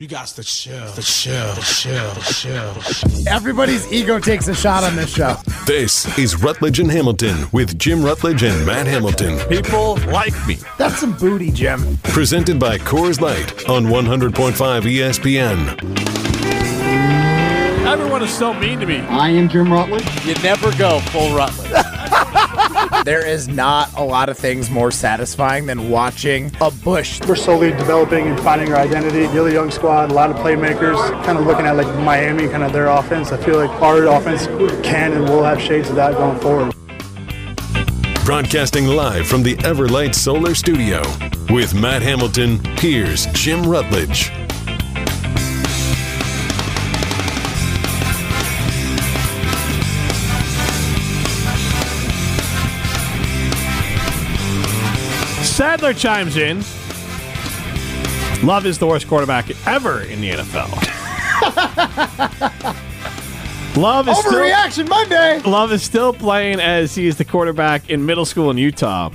You got to chill, the chill, the chill, the chill, the chill. Everybody's ego takes a shot on this show. This is Rutledge and Hamilton with Jim Rutledge and Matt Hamilton. People like me. That's some booty, Jim. Presented by Coors Light on 100.5 ESPN. Everyone is so mean to me. I am Jim Rutledge. You never go full Rutledge. There is not a lot of things more satisfying than watching a Bush. We're slowly developing and finding our identity. Really young squad, a lot of playmakers. Kind of looking at like Miami, kind of their offense. I feel like our offense can and will have shades of that going forward. Broadcasting live from the Everlight Solar Studio with Matt Hamilton, here's Jim Rutledge. Sadler chimes in. Love is the worst quarterback ever in the NFL. Love is still, Monday. Love is still playing as he is the quarterback in middle school in Utah.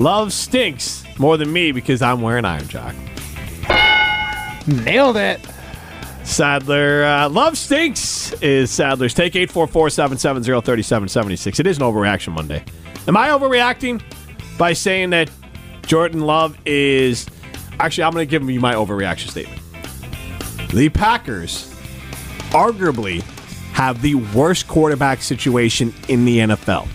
Love stinks more than me because I'm wearing Iron Jock. Nailed it. Sadler, uh, love stinks is Sadler's take 844 770 3776. It is an overreaction Monday. Am I overreacting by saying that Jordan Love is. Actually, I'm going to give you my overreaction statement. The Packers arguably have the worst quarterback situation in the NFL.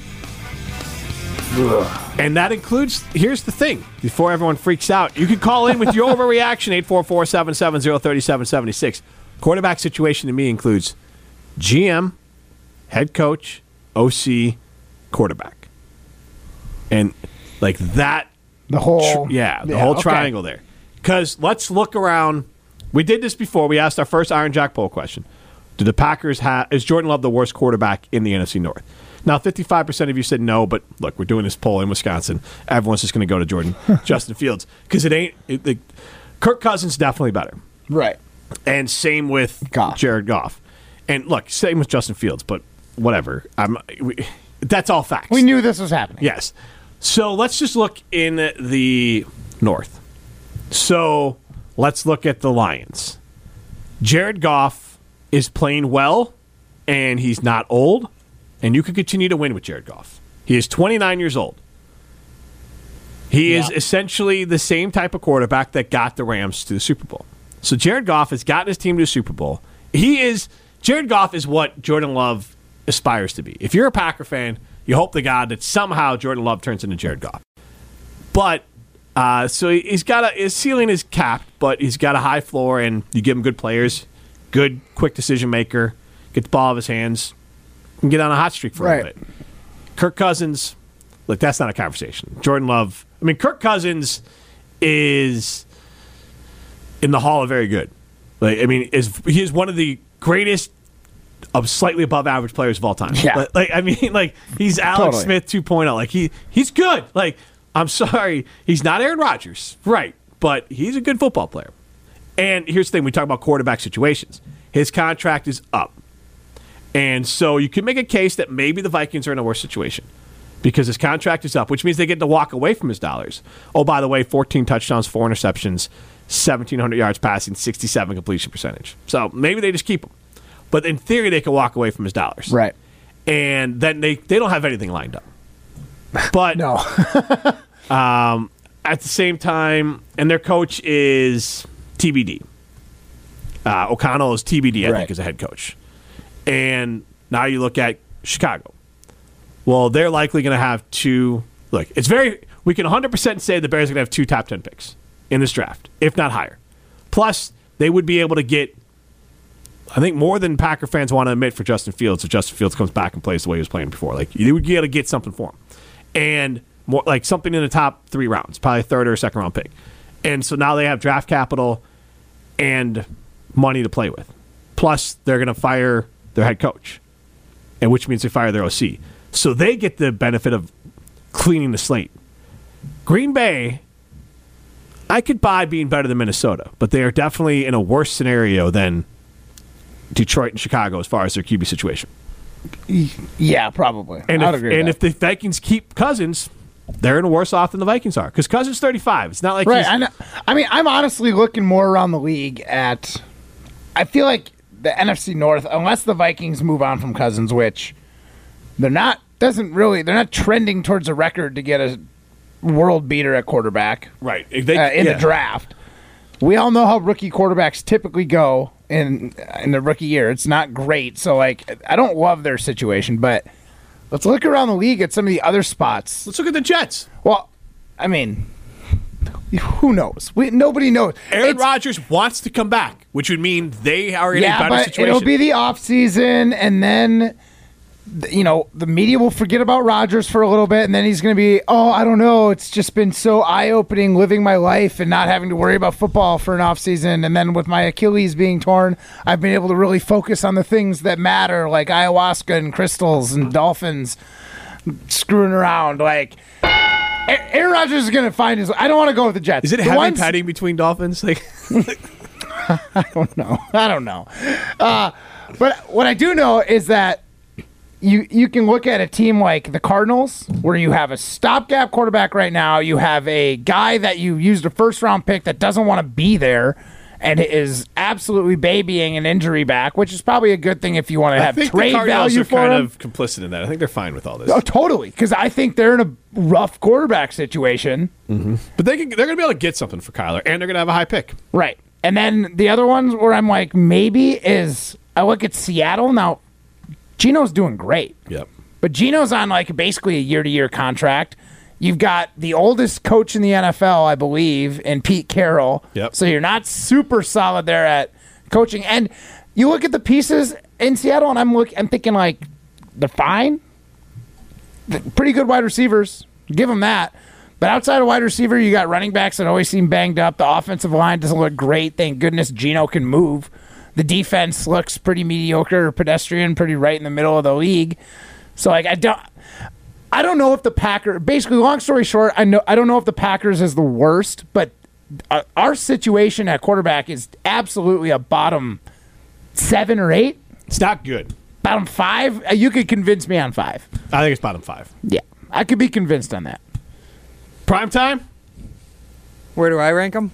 And that includes, here's the thing, before everyone freaks out, you can call in with your overreaction, 844 770 3776. Quarterback situation to me includes GM, head coach, OC, quarterback. And like that, The whole. tr- yeah, the whole okay. triangle there. Because let's look around. We did this before. We asked our first Iron Jock poll question. Do the Packers have, is Jordan Love the worst quarterback in the NFC North? Now, 55% of you said no, but look, we're doing this poll in Wisconsin. Everyone's just going to go to Jordan, Justin Fields. Because it ain't, it, it, Kirk Cousins definitely better. Right. And same with Goff. Jared Goff. And look, same with Justin Fields, but whatever. I'm, we, that's all facts. We knew this was happening. Yes. So let's just look in the North. So let's look at the Lions. Jared Goff is playing well, and he's not old, and you can continue to win with Jared Goff. He is 29 years old. He is essentially the same type of quarterback that got the Rams to the Super Bowl. So Jared Goff has gotten his team to the Super Bowl. He is Jared Goff is what Jordan Love aspires to be. If you're a Packer fan, you hope to God that somehow Jordan Love turns into Jared Goff. But uh, so he- he's got a his ceiling is capped, but he's got a high floor, and you give him good players, good quick decision maker, get the ball out of his hands, and get on a hot streak for a Right. little bit. Kirk Cousins, look, that's not a conversation. Jordan Love, I mean, Kirk Cousins is in the Hall of Very Good. Like, I mean, is he is one of the greatest of slightly above average players of all time. Yeah. Like, like, I mean, like he's Alex Totally. Smith 2.0. Like he he's good. Like I'm sorry, he's not Aaron Rodgers, right? But he's a good football player. And here's the thing: we talk about quarterback situations. His contract is up, and so you can make a case that maybe the Vikings are in a worse situation because his contract is up, which means they get to walk away from his dollars. Oh, by the way, 14 touchdowns, four interceptions, 1,700 yards passing, 67 completion percentage. So maybe they just keep him. But in theory, they can walk away from his dollars. Right. And then they, they don't have anything lined up. But No. at the same time, and their coach is TBD. Uh, O'Connell is TBD, I Right. think, as a head coach. And now you look at Chicago. Well, they're likely going to have two. Look, it's very. We can 100% say the Bears are going to have two top 10 picks in this draft, if not higher. Plus, they would be able to get, I think, more than Packer fans want to admit for Justin Fields if Justin Fields comes back and plays the way he was playing before. Like, you would be able to get something for him. And more like something in the top three rounds, probably third or second round pick. And so now they have draft capital and money to play with. Plus, they're going to fire their head coach, and which means they fire their OC. So they get the benefit of cleaning the slate. Green Bay, I could buy being better than Minnesota, but they are definitely in a worse scenario than Detroit and Chicago as far as their QB situation. yeah, probably. And I'd if, agree. and if the Vikings keep Cousins, they're in worse off than the Vikings are because Cousins 35. It's not like Right. I, know, I mean, I'm honestly looking more around the league at. I feel like the NFC North, unless the Vikings move on from Cousins, which they're not, doesn't really, they're not trending towards a record to get a world beater at quarterback right they, uh, in yeah. the draft. We all know how rookie quarterbacks typically go in in the rookie year. It's not great, so like I don't love their situation, but let's look around the league at some of the other spots. Let's look at the Jets. Well, I mean, who knows? We, nobody knows. Aaron Rodgers wants to come back, which would mean they are in a better but situation. it'll be the off season, and then th- you know the media will forget about Rodgers for a little bit, and then he's going to be, oh, I don't know. It's just been so eye opening living my life and not having to worry about football for an off season, and then with my Achilles being torn, I've been able to really focus on the things that matter, like ayahuasca and crystals and dolphins screwing around, like. Aaron Rodgers is going to find his. I don't want to go with the Jets. Is it The heavy ones- petting between Dolphins? Like, I don't know. I don't know. Uh, but what I do know is that you you can look at a team like the Cardinals, where you have a stopgap quarterback right now. You have a guy that you used a first round pick that doesn't want to be there. And is absolutely babying an injury back, which is probably a good thing if you want to I have think trade the Cardinals value are for kind him. of complicit in that. I think they're fine with all this. Oh, totally, because I think they're in a rough quarterback situation. Mm-hmm. But they can, they're going to be able to get something for Kyler, and they're going to have a high pick. Right. And then the other ones where I'm like, maybe is I look at Seattle. Now, Geno's doing great, Yep. but Geno's on like basically a year to year contract. You've got the oldest coach in the NFL, I believe, in Pete Carroll. Yep. So you're not super solid there at coaching. And you look at the pieces in Seattle, and I'm look, I'm thinking like they're fine. Pretty good wide receivers. Give them that. But outside of wide receiver, you got running backs that always seem banged up. The offensive line doesn't look great. Thank goodness Gino can move. The defense looks pretty mediocre or pedestrian, pretty right in the middle of the league. So like I don't I don't know if the Packers basically long story short, I know I don't know if the Packers is the worst, but uh, our situation at quarterback is absolutely a bottom 7 or 8, It's not good. bottom 5. Uh, You could convince me on 5. I think it's bottom five. Yeah. I could be convinced on that. Prime time? Where do I rank them?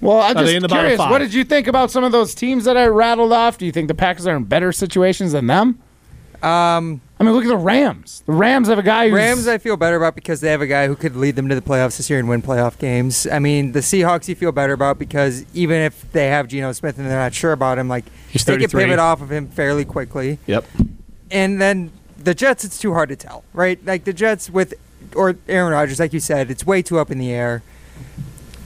Well, I'm just in the bottom curious. What did you think about some of those teams that I rattled off? Do you think the Packers are in better situations than them? Um, I mean, look at the Rams. The Rams have a guy who's Rams, I feel better about because they have a guy who could lead them to the playoffs this year and win playoff games. I mean, the Seahawks, you feel better about because even if they have Geno Smith and they're not sure about him, like He's they can pivot off of him fairly quickly. Yep. And then the Jets, it's too hard to tell, right? Like the Jets with or Aaron Rodgers, like you said, it's way too up in the air.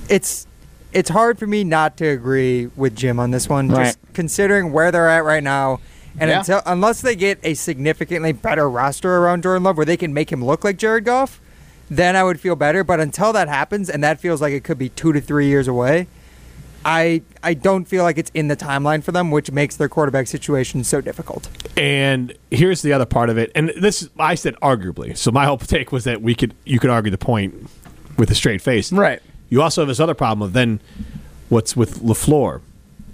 It's it's hard for me not to agree with Jim on this one, Right. just considering where they're at right now. And Yeah. until unless they get a significantly better roster around Jordan Love, where they can make him look like Jared Goff, then I would feel better. But until that happens, and that feels like it could be two to three years away, I I don't feel like it's in the timeline for them, which makes their quarterback situation so difficult. And here's the other part of it. And this I said arguably. So my whole take was that we could you could argue the point with a straight face. Right. You also have this other problem of then what's with LaFleur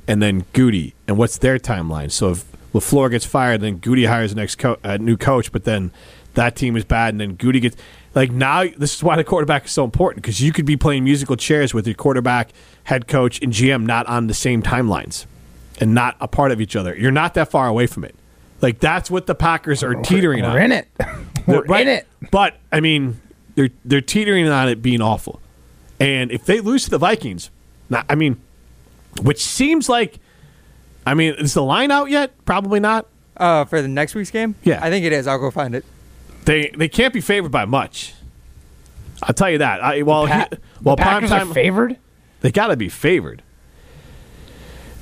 and then Goody and what's their timeline. So if LaFleur gets fired, then Goody hires the next co- uh, new coach, but then that team is bad and then Goody gets like now this is why the quarterback is so important because you could be playing musical chairs with your quarterback, head coach and GM not on the same timelines and not a part of each other. You're not that far away from it. Like that's what the Packers are teetering We're on. in it. We're Right. in it. But I mean, they're they're teetering on it being awful. And if they lose to the Vikings, not, I mean, which seems like, I mean, is the line out yet? Probably not. Uh, for the next week's game? Yeah. I think it is. I'll go find it. They they can't be favored by much. I'll tell you that. I, well, Pa- he, well, the Packers time are favored. they got to be favored.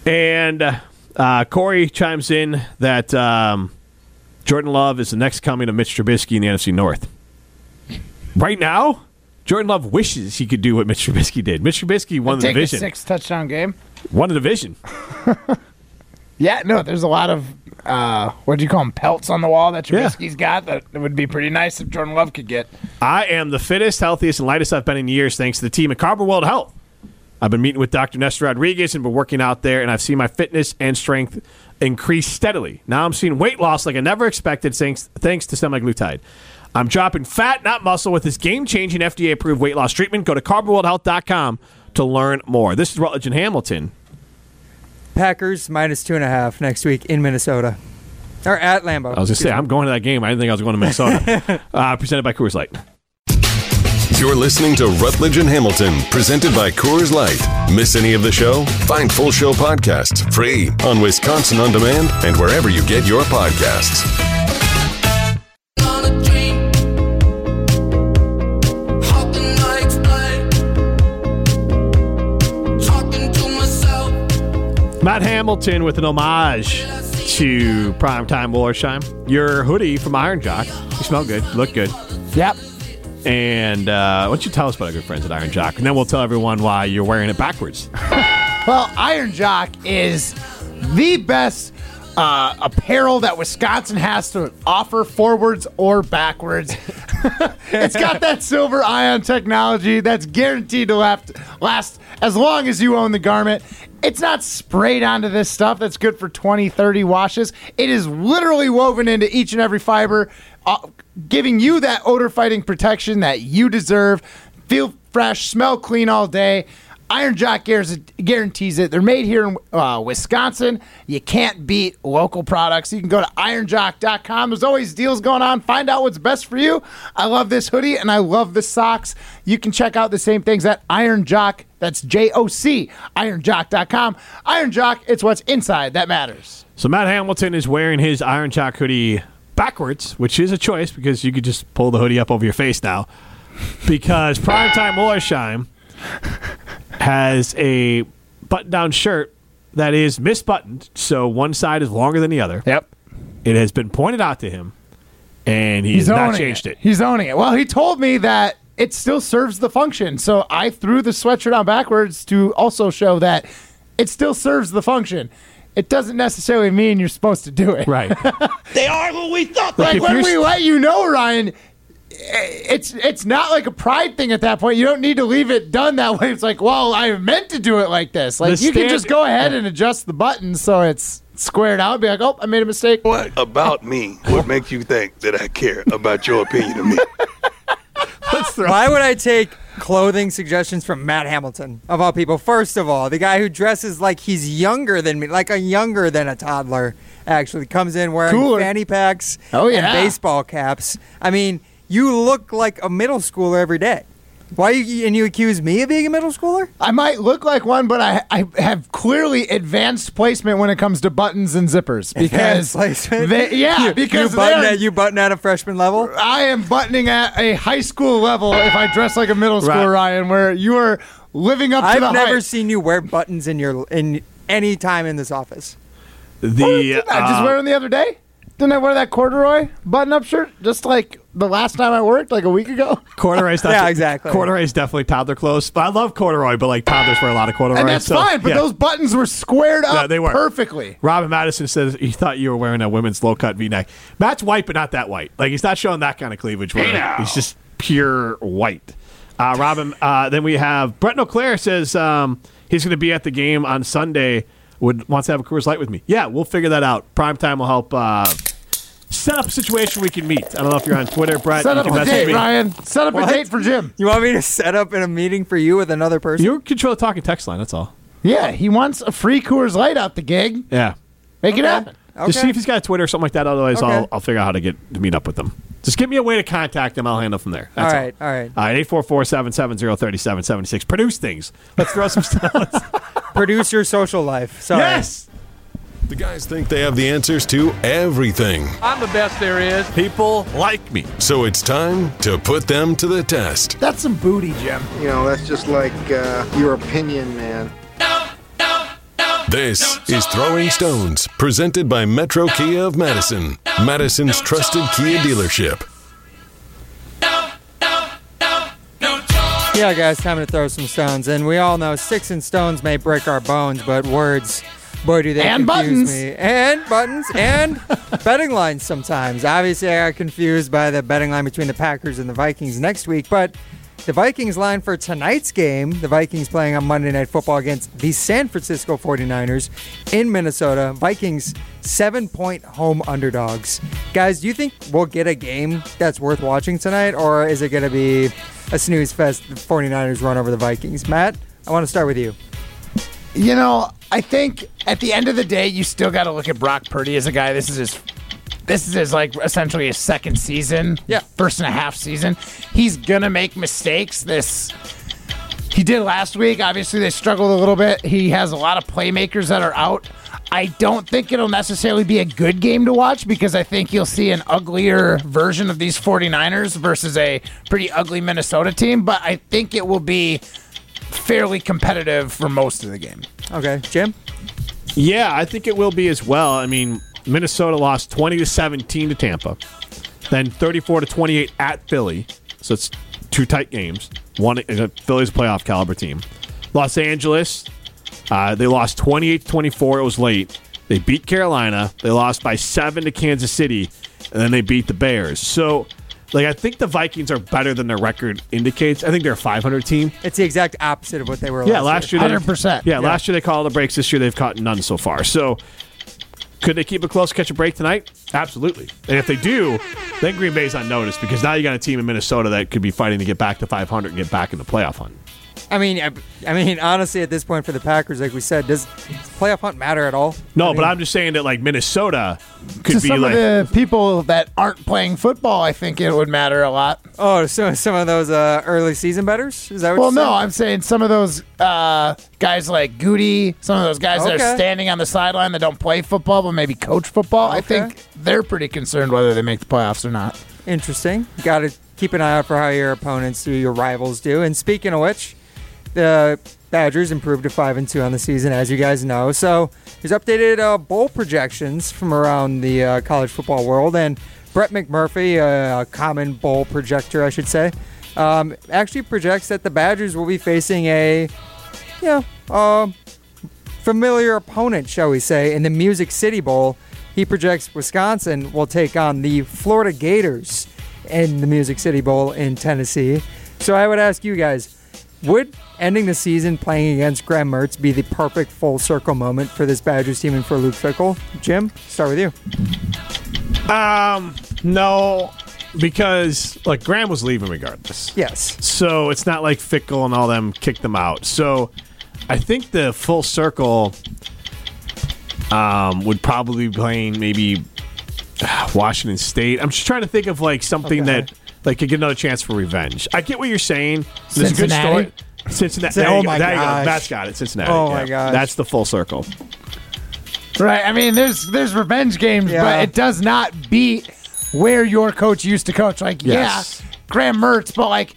And uh, uh, Corey chimes in that um, Jordan Love is the next coming of Mitch Trubisky in the NFC North. Right now, Jordan Love wishes he could do what Mitch Trubisky did. Mitch Trubisky won the division. six touchdown game. Won the division. Yeah, no, there's a lot of uh, what do you call them? Pelts on the wall that Yeah. Trubisky's got. That would be pretty nice if Jordan Love could get. I am the fittest, healthiest, and lightest I've been in years thanks to the team at Carbon World Health. I've been meeting with Dr. Nestor Rodriguez and been working out there, and I've seen my fitness and strength increase steadily. Now I'm seeing weight loss like I never expected thanks, thanks to semaglutide. I'm dropping fat, not muscle, with this game changing FDA approved weight loss treatment. Go to carbonworldhealth.com to learn more. This is Rutledge and Hamilton. Packers minus two and a half next week in Minnesota. Or at Lambeau. I was going to say, I'm going to that game. I didn't think I was going to Minnesota. uh, presented by Coors Light. You're listening to Rutledge and Hamilton, presented by Coors Light. Miss any of the show? Find full show podcasts free on Wisconsin On Demand and wherever you get your podcasts. Matt Hamilton with an homage to Primetime Wollersheim. Your hoodie from Iron Jock. You smell good. Look good. Yep. And uh, why don't you tell us about our good friends at Iron Jock? And then we'll tell everyone why you're wearing it backwards. Well, Iron Jock is the best uh, apparel that Wisconsin has to offer forwards or backwards. it's got that silver ion technology that's guaranteed to last, last as long as you own the garment. It's not sprayed onto this stuff that's good for 20, 30 washes. It is literally woven into each and every fiber, uh, giving you that odor fighting protection that you deserve. Feel fresh, smell clean all day. Iron Jock guarantees it. They're made here in uh, Wisconsin. You can't beat local products. You can go to ironjock.com. There's always deals going on. Find out what's best for you. I love this hoodie and I love the socks. You can check out the same things at Iron Jock. That's J O C, ironjock.com. Iron Jock, it's what's inside that matters. So Matt Hamilton is wearing his Iron Jock hoodie backwards, which is a choice because you could just pull the hoodie up over your face now. Because Primetime Wollersheim has a button-down shirt that is misbuttoned, so one side is longer than the other. Yep. It has been pointed out to him, and he has not changed it. He's owning it. Well, he told me that it still serves the function. So I threw the sweatshirt on backwards to also show that it still serves the function. It doesn't necessarily mean you're supposed to do it. Right. They are who we thought Like if when we s- let you know, Ryan, it's it's not like a pride thing at that point. You don't need to leave it done that way. It's like, well, I meant to do it like this. Like The you can just go ahead and adjust the buttons so it's squared out. Be like, oh, I made a mistake. What about me would make you think that I care about your opinion of me? Why would I take clothing suggestions from Matt Hamilton, of all people? First of all, the guy who dresses like he's younger than me, like a younger than a toddler, actually comes in wearing Cooler. fanny packs Oh, yeah. and baseball caps. I mean, you look like a middle schooler every day. Why you, and you accuse me of being a middle schooler? I might look like one, but I I have clearly advanced placement when it comes to buttons and zippers because Advanced placement? they, yeah, you, because you button they are- at you button at a freshman level. I am buttoning at a high school level if I dress like a middle school Right. Ryan, where you are living up to I've the never hype. seen you wear buttons in your in any time in this office. The Didn't I just uh, wear them the other day. Didn't I wear that corduroy button-up shirt just like the last time I worked, like a week ago? corduroy's Yeah, exactly. Corduroy's definitely toddler clothes. But I love corduroy, but like toddlers wear a lot of corduroy. And that's so, fine, but yeah. those buttons were squared up Yeah, they were. perfectly. Robin Madison says he thought you were wearing a women's low cut V neck. Matt's white, but not that white. Like he's not showing that kind of cleavage. Where he's just pure white. Uh, Robin. Uh, then we have Brett O'Clair says um, he's going to be at the game on Sunday. Would wants to have a Coors Light with me. Yeah, we'll figure that out. Prime time will help. Uh, Set up a situation we can meet. I don't know if you're on Twitter, Brett. Set you up can a message date, me. Ryan. Set up What? a date for Jim. You want me to set up in a meeting for you with another person? You control the talking text line. That's all. Yeah, he wants a free Coors Light out the gig. Yeah. Make it happen. Just see if he's got a Twitter or something like that. Otherwise, Okay. I'll, I'll figure out how to get to meet up with them. Just give me a way to contact them. I'll handle from there. all That's right, all right. All right, 844 770 3776. Produce things. Let's throw some stones. Produce your social life. Sorry. yes! The guys think they have the answers to everything. I'm the best there is. People like me. So it's time to put them to the test. That's some booty, Jim. You know, that's just like uh, your opinion, man. This is Throwing Stones, presented by Metro Kia of Madison, Madison's trusted Kia dealership. Yeah, guys, time to throw some stones. And we all know sticks and stones may break our bones, but words, boy, do they And confuse buttons. me. And buttons and betting lines sometimes. Obviously, I got confused by the betting line between the Packers and the Vikings next week, but the Vikings line for tonight's game, the Vikings playing on Monday Night Football against the San Francisco 49ers in Minnesota. Vikings seven point home underdogs. Guys, do you think we'll get a game that's worth watching tonight, or is it going to be a snooze fest? The 49ers run over the Vikings. Matt, I want to start with you. You know, I think at the end of the day, you still got to look at Brock Purdy as a guy. This is his, this is his like essentially his second season. Yeah. first and a half season. He's gonna make mistakes. This he did last week. Obviously, they struggled a little bit. He has a lot of playmakers that are out. I don't think it'll necessarily be a good game to watch because I think you'll see an uglier version of these 49ers versus a pretty ugly Minnesota team, but I think it will be fairly competitive for most of the game. Okay, Jim. Yeah, I think it will be as well. I mean, Minnesota lost 20 to 17 to Tampa, then 34 to 28 at Philly. So it's two tight games. One uh, Philly's a playoff caliber team. Los Angeles, uh, they lost 28 to 24. It was late. They beat Carolina. They lost by seven to Kansas City, and then they beat the Bears. So, like, I think the Vikings are better than their record indicates. I think they're a 500 team. It's the exact opposite of what they were Yeah, last last year, 100%. Yeah, last year they called the breaks. This year they've caught none so far. So, could they keep it close, catch a break tonight? Absolutely. And if they do, then Green Bay's on notice because now you got a team in Minnesota that could be fighting to get back to 500 and get back in the playoff hunt. I mean, I, I mean, honestly, at this point for the Packers, like we said, does playoff hunt matter at all? No, I but mean, I'm just saying that like Minnesota could to be some like of the people that aren't playing football, I think it would matter a lot. oh, so some of those uh, early season betters. Is that what? Well, you're no, saying? I'm saying some of those uh, guys like Goody, some of those guys that are standing on the sideline that don't play football but maybe coach football. I think they're pretty concerned whether they make the playoffs or not. Interesting. Got to keep an eye out for how your opponents do, your rivals do. And speaking of which, the Badgers improved to five and two on the season, as you guys know. So there's updated uh, bowl projections from around the uh, college football world, and Brett McMurphy, uh, a common bowl projector, I should say, um, actually projects that the Badgers will be facing a, you know, familiar opponent, shall we say, in the Music City Bowl. He projects Wisconsin will take on the Florida Gators in the Music City Bowl in Tennessee. So I would ask you guys, would ending the season playing against Graham Mertz be the perfect full circle moment for this Badgers team and for Luke Fickell? Jim, start with you. um no because like Graham was leaving regardless. Yes. So it's not like Fickell and all them kicked them out. So I think the full circle um, would probably be playing maybe Washington State. I'm just trying to think of like something Okay. that like could get another chance for revenge. I get what you're saying. There's a good story. Cincinnati. Cin- There oh go. my There you go. gosh. That's got it. Cincinnati. Oh my Yeah. gosh. That's the full circle. Right. I mean, there's there's revenge games, Yeah. but it does not beat where your coach used to coach. Like, Yes. yeah, Graham Mertz, but like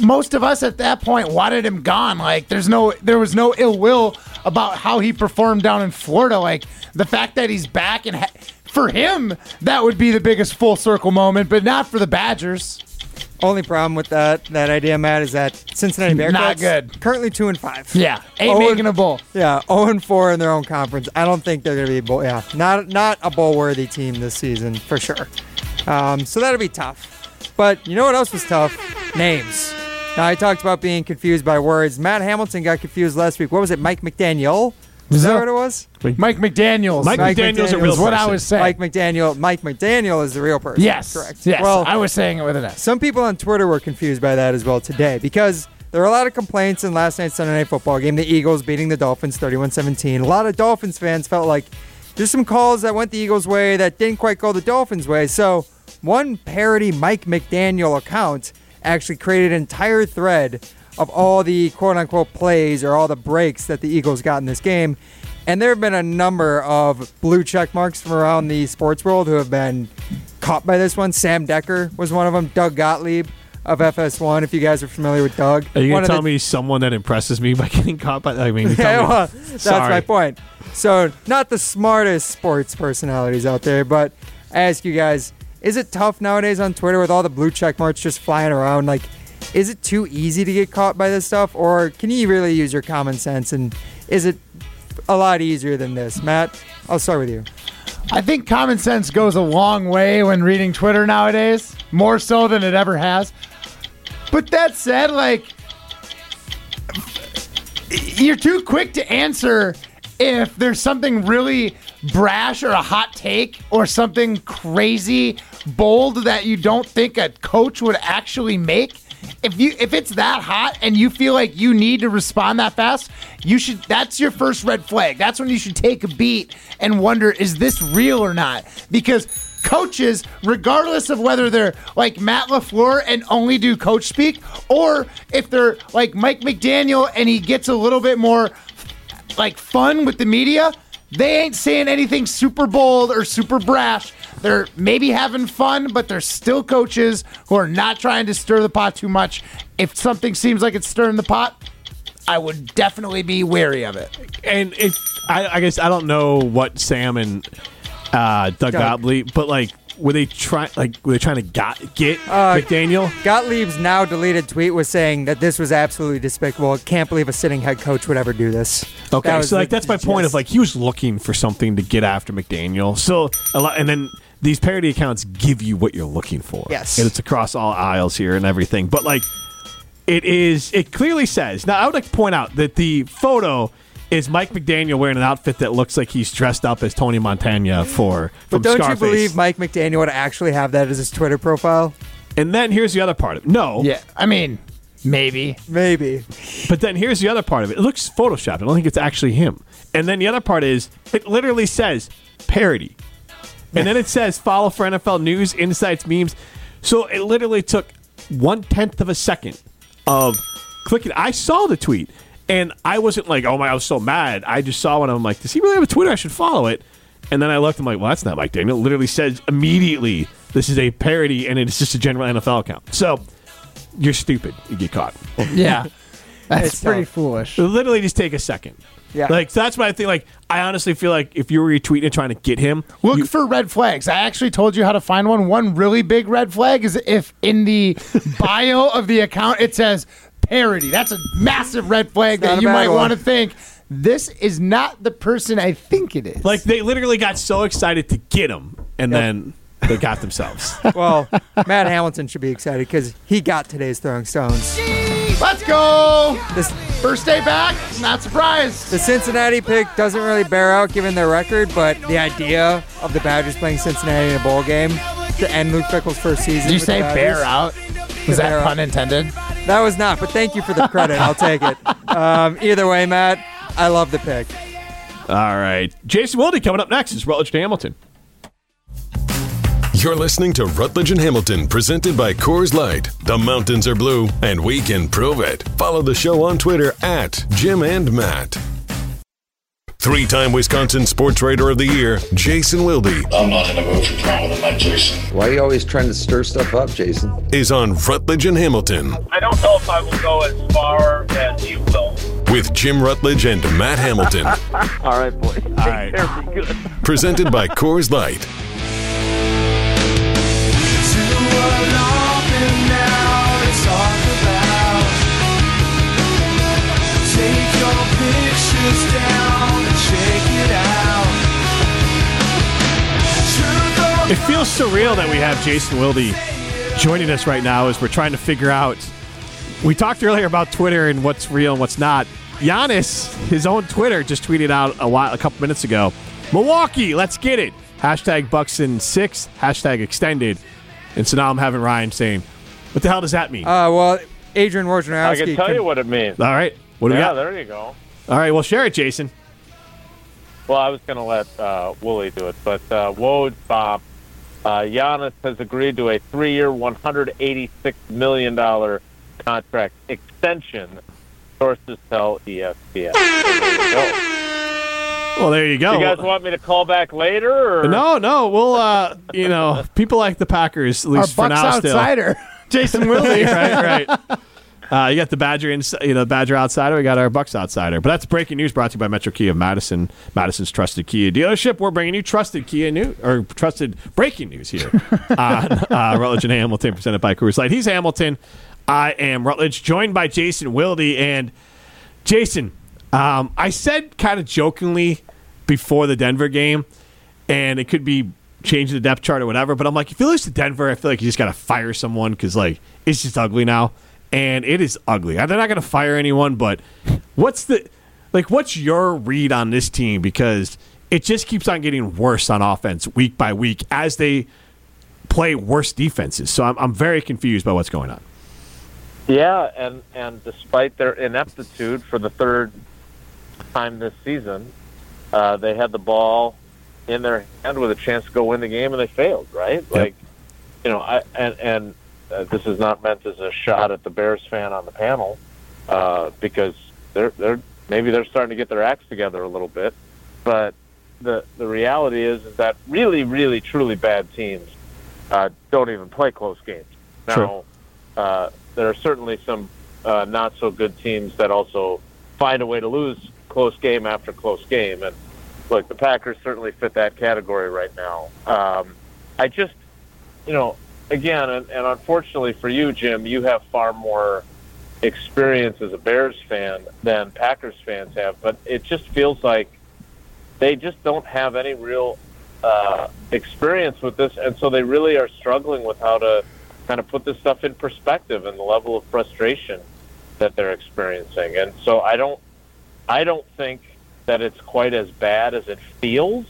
most of us at that point wanted him gone. Like, there's no there was no ill will about how he performed down in Florida. Like the fact that he's back and ha- for him that would be the biggest full circle moment, but not for the Badgers. Only problem with that that idea, Matt, is that Cincinnati Bearcats Not good. Currently two and five. Yeah, ain't Oh, making a bowl. Yeah, 0 and 4 in their own conference. I don't think they're going to be bowl. Yeah, not not a bowl worthy team this season for sure. Um, so that'll be tough. But you know what else was tough? Names. Now I talked about being confused by words. Matt Hamilton got confused last week. What was it? Mike McDaniel. Is that that- what it was? Mike McDaniel's. Mike, Mike McDaniel's a real is what I person. was saying. Mike McDaniel. Mike McDaniel is the real person. yes, correct. Yes, Well, I was saying it with an S. some people on Twitter were confused by that as well today because there were a lot of complaints in last night's Sunday Night Football game. The Eagles beating the Dolphins 31 17. A lot of Dolphins fans felt like there's some calls that went the Eagles' way that didn't quite go the Dolphins' way. So, one parody Mike McDaniel account actually created an entire thread of all the quote unquote plays or all the breaks that the Eagles got in this game. And there have been a number of blue check marks from around the sports world who have been caught by this one. Sam Dekker was one of them. Doug Gottlieb of FS1, if you guys are familiar with Doug. Are you gonna tell the- me someone that impresses me by getting caught by? I mean, Yeah, me- well, that's my point. So, not the smartest sports personalities out there, but I ask you guys, is it tough nowadays on Twitter with all the blue check marks just flying around? Like, is it too easy to get caught by this stuff, or can you really use your common sense? And is it a lot easier than this? Matt, I'll start with you. I think common sense goes a long way when reading Twitter nowadays, more so than it ever has. But that said, like, you're too quick to answer if there's something really brash or a hot take or something crazy bold that you don't think a coach would actually make. If you if it's that hot and you feel like you need to respond that fast, you should that's your first red flag. That's when you should take a beat and wonder is this real or not? Because coaches, regardless of whether they're like Matt LaFleur and only do coach speak, or if they're like Mike McDaniel and he gets a little bit more like fun with the media, they ain't saying anything super bold or super brash. They're maybe having fun, but they're still coaches who are not trying to stir the pot too much. If something seems like it's stirring the pot, I would definitely be wary of it. and if I, I guess I don't know what Sam and uh, Doug, Doug. Gottlieb, but like, were they trying? Like, were they trying to got, get Uh, McDaniel? Gottlieb's now deleted tweet was saying that this was absolutely despicable. Can't believe a sitting head coach would ever do this. Okay, so like the that's my point. Of like, he was looking for something to get after McDaniel. So a lot, and then these parody accounts give you what you're looking for. Yes. and it's across all aisles here and everything. But like, it is. It clearly says. Now, I would like to point out that the photo. Is Mike McDaniel wearing an outfit that looks like he's dressed up as Tony Montana for from But don't Scarface? you believe Mike McDaniel would actually have that as his Twitter profile? And then here's the other part of it. No. Yeah, I mean, maybe. Maybe. But then here's the other part of it. It looks photoshopped. I don't think it's actually him. And then the other part is it literally says parody. And then it says follow for NFL news, insights, memes. So it literally took one tenth of a second of clicking. I saw the tweet and I wasn't like, oh my, I was so mad. I just saw one. I'm like, does he really have a Twitter? I should follow it. And then I looked. I'm like, well, that's not Mike Daniel. It literally says immediately this is a parody and it's just a general NFL account. So you're stupid. You get caught. Yeah, that's It's pretty tough. foolish. Literally just take a second. Yeah. Like so that's why I think like I honestly feel like if you were retweeting and trying to get him, Look you- for red flags. I actually told you how to find one. One really big red flag is if in the bio of the account it says parody. That's a massive red flag that you might want to think this is not the person I think it is. like they literally got so excited to get him and then they got themselves. Well, Matt Hamilton should be excited because he got today's throwing stones. let's go. This First day back, not surprised. the Cincinnati pick doesn't really bear out given their record, but the idea of the Badgers playing Cincinnati in a bowl game to end Luke Fickell's first season. Did you with say the bear out? Was that Bear pun intended? That was not, but thank you for the credit. I'll take it. Um, either way, Matt, I love the pick. All right. Jason Wilde coming up next is Rutledge to Hamilton. You're listening to Rutledge and Hamilton, presented by Coors Light. The mountains are blue, and we can prove it. Follow the show on Twitter at Jim and Matt. Three time Wisconsin Sports Writer of the Year, Jason Wilde, I'm not in a mood for drama tonight, Jason. Why are you always trying to stir stuff up, Jason? is on Rutledge and Hamilton I don't know if I will go as far as you will. with Jim Rutledge and Matt Hamilton. All right, boys. All right. right. care. Be good. presented by Coors Light. It feels surreal that we have Jason Wilde joining us right now as we're trying to figure out. We talked earlier about Twitter and what's real and what's not. Giannis, his own Twitter, just tweeted out a while, a couple minutes ago. Milwaukee, let's get it. Hashtag Bucks in six. Hashtag extended. And so now I'm having Ryan saying, "What the hell does that mean?" Uh, well, Adrian Wojnarowski. I can tell could- you what it means. All right, what do we yeah, got? there you go. All right, well, share it, Jason. Well, I was going to let uh, Wooly do it, but uh, Woj Bomb, uh, Giannis has agreed to a three-year, $186 million contract extension. Sources tell ESPN. There. Well, there you go. You guys want me to call back later? Or? no, no, we'll, uh, you know, people like the Packers at Our least for Bucks now. Still, outsider, Jason Wilde. right, right. Uh, you got the Badger, ins- you know, Badger outsider. We got our Bucks outsider. But that's breaking news brought to you by Metro Kia of Madison, Madison's trusted Kia dealership. We're bringing you trusted Kia news or trusted breaking news here on uh, Rutledge and Hamilton, presented by Coors Light. He's Hamilton. I am Rutledge, joined by Jason Wilde. And Jason, um, I said kind of jokingly before the Denver game, and it could be changing the depth chart or whatever. But I'm like, if you lose to Denver, I feel like you just got to fire someone because like it's just ugly now. And it is ugly. They're not going to fire anyone, but what's the like? What's your read on this team? Because it just keeps on getting worse on offense week by week as they play worse defenses. So I'm, I'm very confused by what's going on. Yeah, and and despite their ineptitude for the third time this season, uh, they had the ball in their hand with a chance to go win the game, and they failed. Right? Like, you know, I and and uh, this is not meant as a shot at the Bears fan on the panel, uh, because they're they're maybe they're starting to get their acts together a little bit, but the the reality is is that really really truly bad teams uh, don't even play close games. Now, Sure. uh, there are certainly some uh, not so good teams that also find a way to lose close game after close game. And look, the Packers certainly fit that category right now. Um, I just, you know, again, and, and unfortunately for you, Jim, you have far more experience as a Bears fan than Packers fans have, but it just feels like they just don't have any real uh, experience with this, and so they really are struggling with how to kind of put this stuff in perspective and the level of frustration that they're experiencing. And so I don't, I don't think that it's quite as bad as it feels,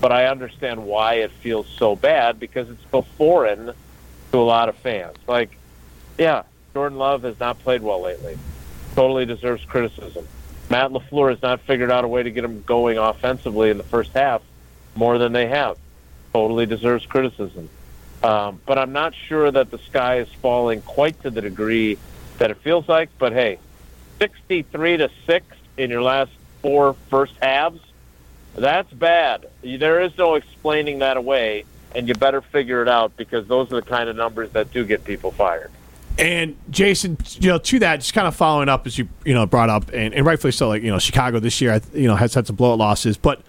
but I understand why it feels so bad because it's so foreign to a lot of fans. Like, yeah, Jordan Love has not played well lately. Totally deserves criticism. Matt LaFleur has not figured out a way to get him going offensively in the first half more than they have. Totally deserves criticism. Um, but I'm not sure that the sky is falling quite to the degree that it feels like. But hey, 63 to 6 in your last four first halves, that's bad. There is no explaining that away, and you better figure it out because those are the kind of numbers that do get people fired. And Jason, you know, to that, just kind of following up as you you know brought up, and, and rightfully so. Like you know, Chicago this year, you know, has had some blowout losses, but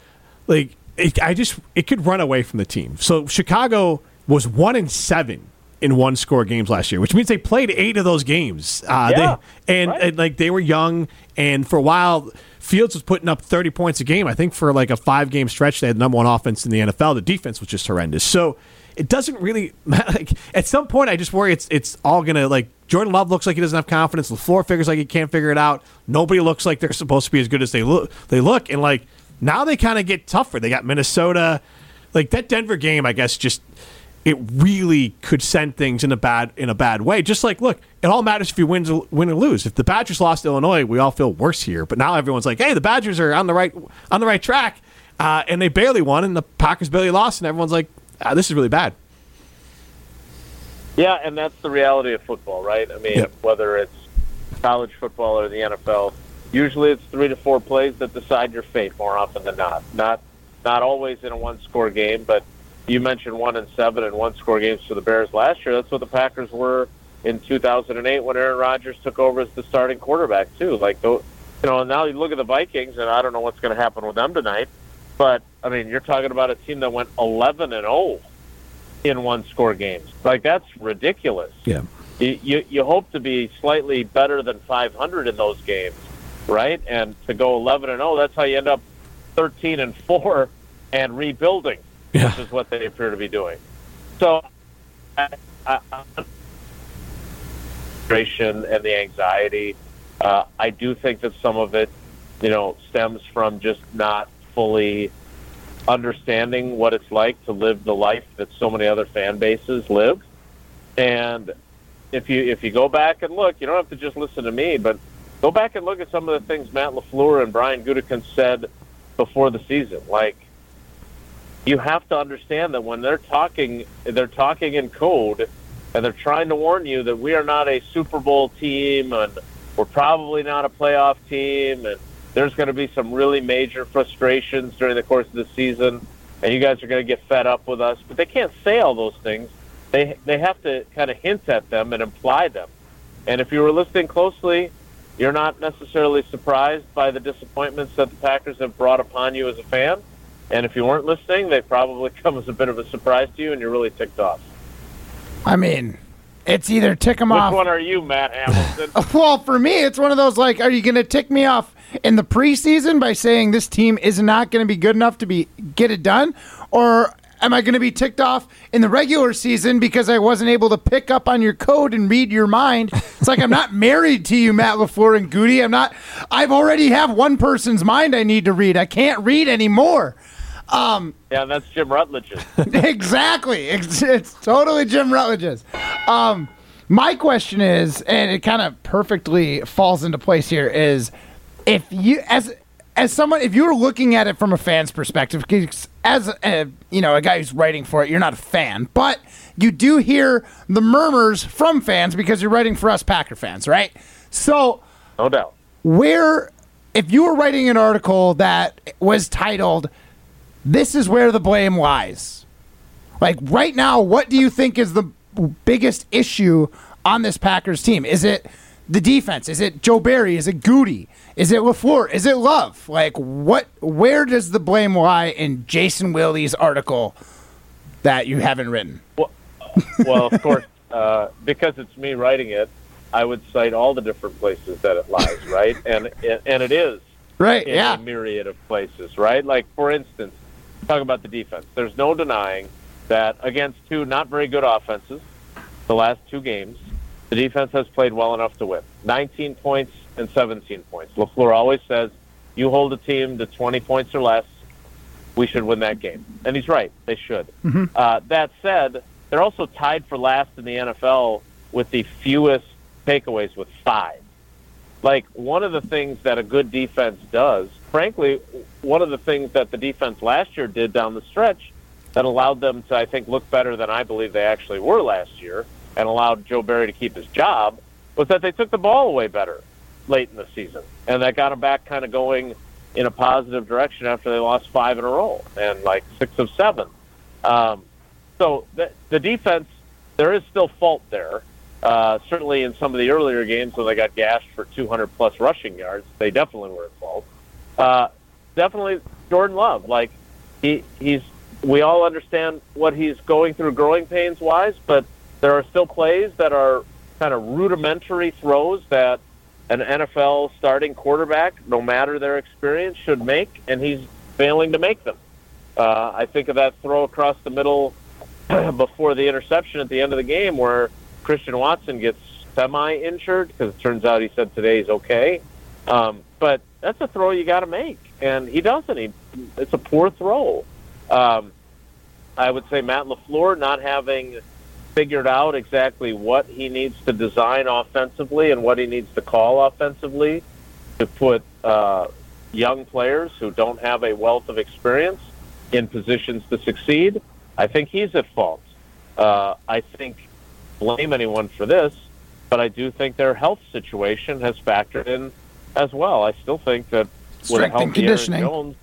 like it, I just it could run away from the team. So Chicago was one in seven in one score games last year, which means they played eight of those games. Uh, Yeah, they, and, and like they were young, and for a while, Fields was putting up thirty points a game. I think for like a five game stretch, they had the number one offense in the NFL. The defense was just horrendous. So it doesn't really like at some point I just worry it's it's all gonna like Jordan Love looks like he doesn't have confidence. LaFleur figures like he can't figure it out. Nobody looks like they're supposed to be as good as they look they look and like now they kind of get tougher. They got Minnesota. Like that Denver game, I guess just it really could send things in a bad in a bad way. Just like look, it all matters if you win win or lose. If the Badgers lost to Illinois, we all feel worse here. But now everyone's like, hey, the Badgers are on the right on the right track, uh, and they barely won, and the Packers barely lost, and everyone's like, ah, this is really bad. Yeah, and that's the reality of football, right? I mean, Yep. whether it's college football or the NFL, usually it's three to four plays that decide your fate more often than not. Not not always in a one score game, but you mentioned one and seven and one score games for the Bears last year. That's what the Packers were in 2008 when Aaron Rodgers took over as the starting quarterback too. Like, you know, now you look at the Vikings, and I don't know what's going to happen with them tonight. But I mean, you're talking about a team that went 11 and 0 in one score games. Like that's ridiculous. Yeah. You, you you hope to be slightly better than 500 in those games, right? And to go 11 and 0, that's how you end up 13 and 4 and rebuilding, Yeah. which is what they appear to be doing. So, frustration and the anxiety. Uh, I do think that some of it, you know, stems from just not fully understanding what it's like to live the life that so many other fan bases live. And if you if you go back and look, you don't have to just listen to me, but go back and look at some of the things Matt Lafleur and Brian Gutekunst said before the season. Like you have to understand that when they're talking, they're talking in code, and they're trying to warn you that we are not a Super Bowl team, and we're probably not a playoff team, and there's going to be some really major frustrations during the course of the season, and you guys are going to get fed up with us. But they can't say all those things. They they have to kind of hint at them and imply them. And if you were listening closely, you're not necessarily surprised by the disappointments that the Packers have brought upon you as a fan. And if you weren't listening, they probably come as a bit of a surprise to you, and you're really ticked off. I mean, it's either tick them Which off. one are you, Matt Hamilton? Well, for me, it's one of those like, are you going to tick me off in the preseason by saying this team is not going to be good enough to be get it done, or Am I going to be ticked off in the regular season because I wasn't able to pick up on your code and read your mind? It's like I'm not married to you, Matt LaFleur and Goody. I'm not. I've already have one person's mind I need to read. I can't read anymore. Um, Yeah, that's Jim Rutledge's. exactly. It's, it's totally Jim Rutledge's. Um, my question is, and it kind of perfectly falls into place here, is if you as as someone if you were looking at it from a fan's perspective, 'cause as a, you know a guy who's writing for it, you're not a fan, but you do hear the murmurs from fans because you're writing for us Packer fans, right? So No doubt. where if you were writing an article that was titled this is where the blame lies. Like right now what do you think is the biggest issue on this packers team? Is it the defense? Is it joe barry? Is it goody? Is it LaFleur? is it love? Like what where does the blame lie in jason Wilde's article that you haven't written? Well, well of course, uh, because it's me writing it, I would cite all the different places that it lies, right? And and it is right in yeah. a myriad of places, right? Like for instance, talk about the defense. There's no denying that against two not very good offenses, the last two games, the defense has played well enough to win. 19 points and 17 points. LaFleur always says, you hold a team to 20 points or less, we should win that game. And he's right. They should. Uh, that said, they're also tied for last in the NFL with the fewest takeaways with five. Like, one of the things that a good defense does, frankly, one of the things that the defense last year did down the stretch that allowed them to, I think, look better than I believe they actually were last year and allowed Joe Barry to keep his job was that they took the ball away better late in the season. And that got them back kind of going in a positive direction after they lost five in a row and like six of seven. Um, so the, the defense, there is still fault there. Uh, certainly in some of the earlier games when they got gashed for 200 plus rushing yards, they definitely were at fault. Uh, definitely Jordan Love. Like he, he's, we all understand what he's going through growing pains wise, but there are still plays that are kind of rudimentary throws that an NFL starting quarterback, no matter their experience, should make, and he's failing to make them. Uh, I think of that throw across the middle before the interception at the end of the game where Christian Watson gets semi-injured because it turns out he said today he's okay. Um, but that's a throw you got to make, and he doesn't. He, it's a poor throw. Um, I would say Matt LaFleur not having figured out exactly what he needs to design offensively and what he needs to call offensively to put uh, young players who don't have a wealth of experience in positions to succeed. I think he's at fault. Uh, I think blame anyone for this, but I do think their health situation has factored in as well. I still think that with a Strength and healthy Aaron. Jones,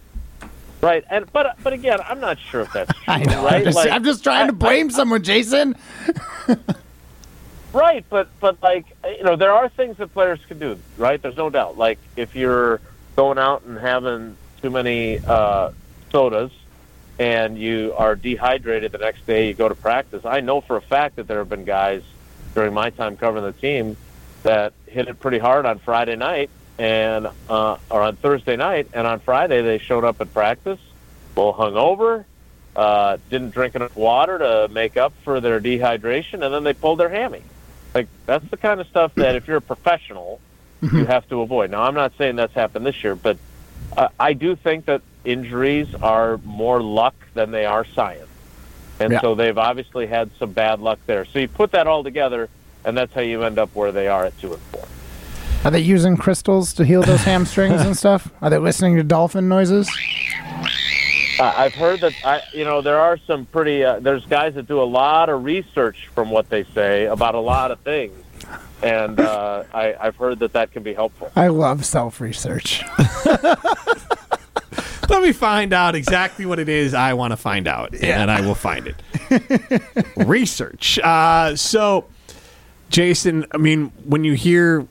right? And but but again, I'm not sure if that's true. i know right? I'm, just, Like, I'm just trying to blame someone jason Right, but but like you know, there are things that players can do. Right, there's no doubt. Like if you're going out and having too many uh, sodas and you are dehydrated the next day, you go to practice. I know for a fact that there have been guys during my time covering the team that hit it pretty hard on Friday night and uh, or on Thursday night, and on Friday they showed up at practice, a little hungover, uh, didn't drink enough water to make up for their dehydration, and then they pulled their hammy. Like that's the kind of stuff that if you're a professional, you have to avoid. Now, I'm not saying that's happened this year, but uh, I do think that injuries are more luck than they are science, and Yeah. so they've obviously had some bad luck there. So you put that all together, and that's how you end up where they are at two and four. Are they using crystals to heal those hamstrings and stuff? Are they listening to dolphin noises? Uh, I've heard that I, you know, there are some pretty. Uh, there's guys that do a lot of research from what they say about a lot of things, and uh, I, I've heard that that can be helpful. I love self research. Let me find out exactly what it is I want to find out, and I will find it. Research. Uh, so, Jason, I mean, when you hear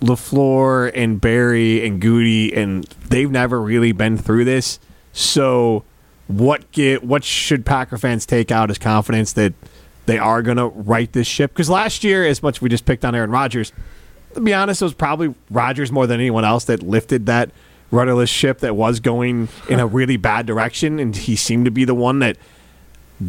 LaFleur and Barry and Goody, and they've never really been through this. So, what get what should Packer fans take out as confidence that they are going to right this ship? Because last year, as much as we just picked on Aaron Rodgers, to be honest, it was probably Rodgers more than anyone else that lifted that rudderless ship that was going in a really bad direction, and he seemed to be the one that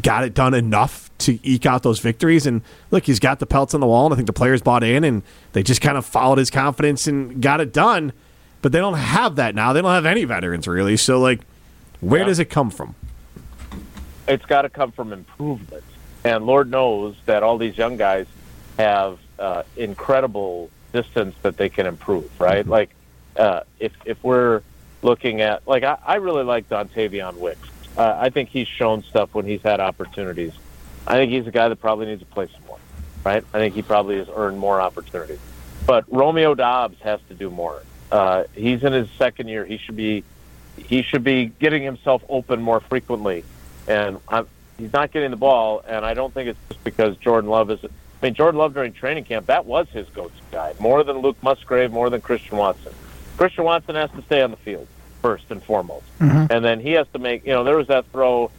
got it done enough to eke out those victories. And look, he's got the pelts on the wall, and I think the players bought in, and they just kind of followed his confidence and got it done. But they don't have that now. They don't have any veterans really. So like, where Yeah. does it come from? it's got to come from improvement. And Lord knows that all these young guys have uh, incredible distance that they can improve, right? Like, uh, if if we're looking at, like, I, I really like Dontayvion Wicks. Uh, I think he's shown stuff when he's had opportunities. I think he's a guy that probably needs to play some more, right? I think he probably has earned more opportunities. But Romeo Doubs has to do more. Uh, he's in his second year. He should be he should be getting himself open more frequently and I'm, he's not getting the ball. And I don't think it's just because Jordan Love is. I mean, Jordan Love during training camp that was his go-to guy, more than Luke Musgrave, more than Christian Watson. Christian Watson has to stay on the field first and foremost, and then he has to make. You know, there was that throw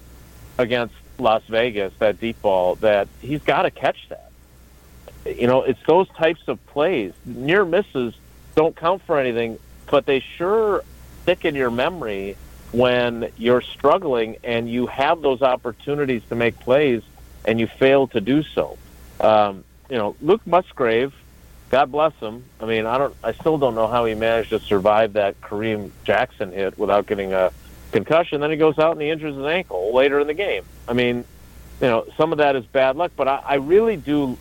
against Las Vegas, that deep ball that he's got to catch that. You know, it's those types of plays. Near misses don't count for anything, but they sure stick in your memory when you're struggling and you have those opportunities to make plays and you fail to do so. Um, you know, Luke Musgrave, God bless him. I mean, I don't, I still don't know how he managed to survive that Kareem Jackson hit without getting a concussion. Then he goes out and he injures his ankle later in the game. I mean, you know, some of that is bad luck, but I, I really do,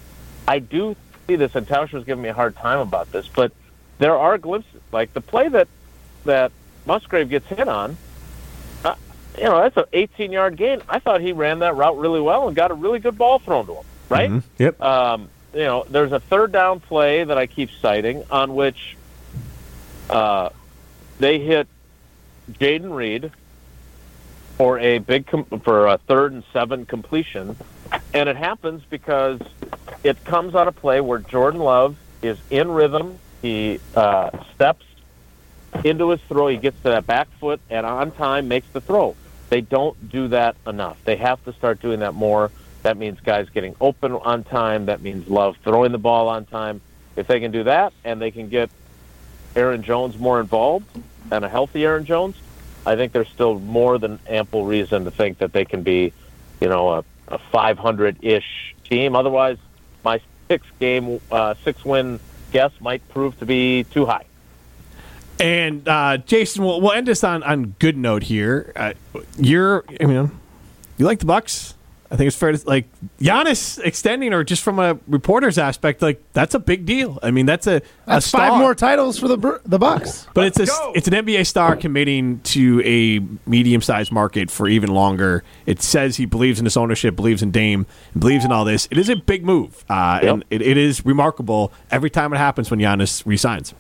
I do see this. And Tausch was giving me a hard time about this, but there are glimpses, like the play that that Musgrave gets hit on. Uh, you know, that's an 18-yard gain. I thought he ran that route really well and got a really good ball thrown to him. Right? Mhm. Yep. Um, you know, there's a third down play that I keep citing on which uh, they hit Jayden Reed for a big com- for a third and seven completion, and it happens because it comes on a play where Jordan Love is in rhythm. He uh, steps into his throw. He gets to that back foot and on time makes the throw. They don't do that enough. They have to start doing that more. That means guys getting open on time. That means Love throwing the ball on time. If they can do that and they can get Aaron Jones more involved and a healthy Aaron Jones, I think there's still more than ample reason to think that they can be, you know, a, a 500-ish team. Otherwise, my six game, uh, six win guess might prove to be too high. And uh, Jason, we'll, we'll end this on on good note here. Uh, you're, I mean, you like the Bucks. I think it's fair to like Giannis extending, or just from a reporter's aspect, like that's a big deal. I mean, that's a That's a star. five more titles for the the Bucks. But it's a it's an NBA star committing to a medium sized market for even longer. It says he believes in his ownership, believes in Dame, believes in all this. It is a big move, uh, and it, it is remarkable every time it happens when Giannis resigns.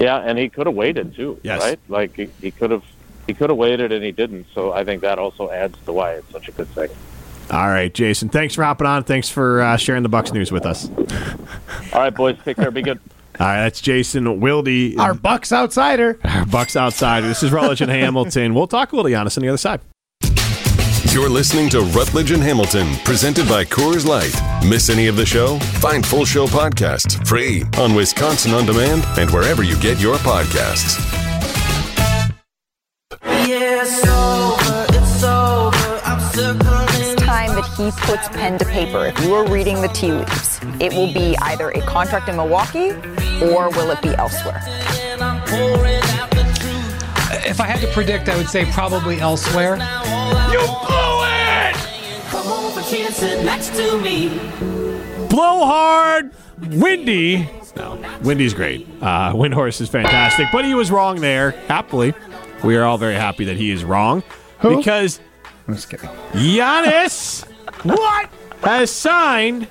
Yeah, and he could have waited too, Yes. right? Like he, he could have he could have waited and he didn't. So I think that also adds to why it's such a good thing. All right, Jason. Thanks for hopping on. Thanks for uh, sharing the Bucks news with us. All right, boys, take care. Be good. All right, that's Jason Wilde, Our Bucks outsider. our Bucks outsider. This is Rutledge and Hamilton. We'll talk a little Giannis on the other side. You're listening to Rutledge and Hamilton, presented by Coors Light. Miss any of the show? Find full show podcasts free on Wisconsin On Demand and wherever you get your podcasts. He puts pen to paper. If you are reading the tea leaves, it will be either a contract in Milwaukee or will it be elsewhere? If I had to predict, I would say probably elsewhere. You blew it! come on Giannis next to Blow hard, windy. No, windy's great. Uh, Windhorst is fantastic, but he was wrong there. Happily, we are all very happy that he is wrong Who? because I'm just kidding. Giannis what has signed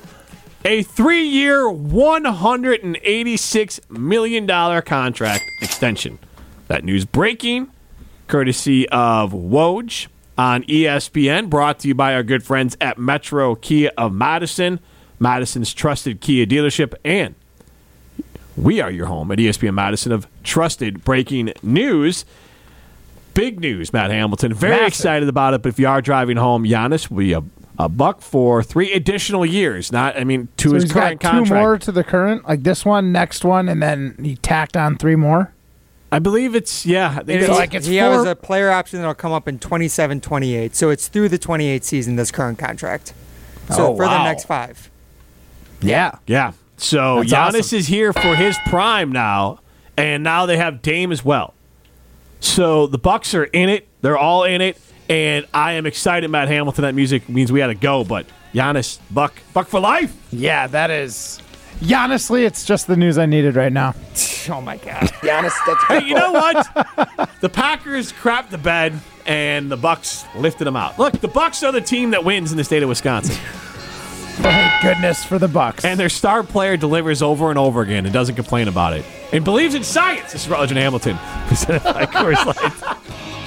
a hundred and eighty-six million dollar contract extension. That news breaking, courtesy of Woj on ESPN, brought to you by our good friends at Metro Kia of Madison, Madison's trusted Kia dealership, and we are your home at ESPN Madison of trusted breaking news. Big news, Matt Hamilton. Very Massive. excited about it. But if you are driving home, Giannis will be a, a buck for three additional years. Not, I mean, to So his he's current got two contract. more to the current, like this one, next one, and then he tacked on three more. I believe it's yeah. I think It's it's- like it's he has a player option that'll come up in 27 28. So it's through the 28 season, this current contract. So Oh, for wow. the next five. Yeah. Yeah. So That's Giannis awesome. is here for his prime now, and now they have Dame as well. So the Bucks are in it. They're all in it, and I am excited. Matt Hamilton. That music means we had to go, but Giannis, Buck, Buck for life. Yeah, that is. Yeah, honestly, it's just the news I needed right now. Oh my God. Giannis, that's Hey, you know what? the Packers crapped the bed, and the Bucks lifted them out. Look, the Bucks are the team that wins in the state of Wisconsin, Thank goodness for the Bucks. and their star player delivers over and over again and doesn't complain about it, and believes in science. This is Rutledge and Hamilton, presented by Coors Light.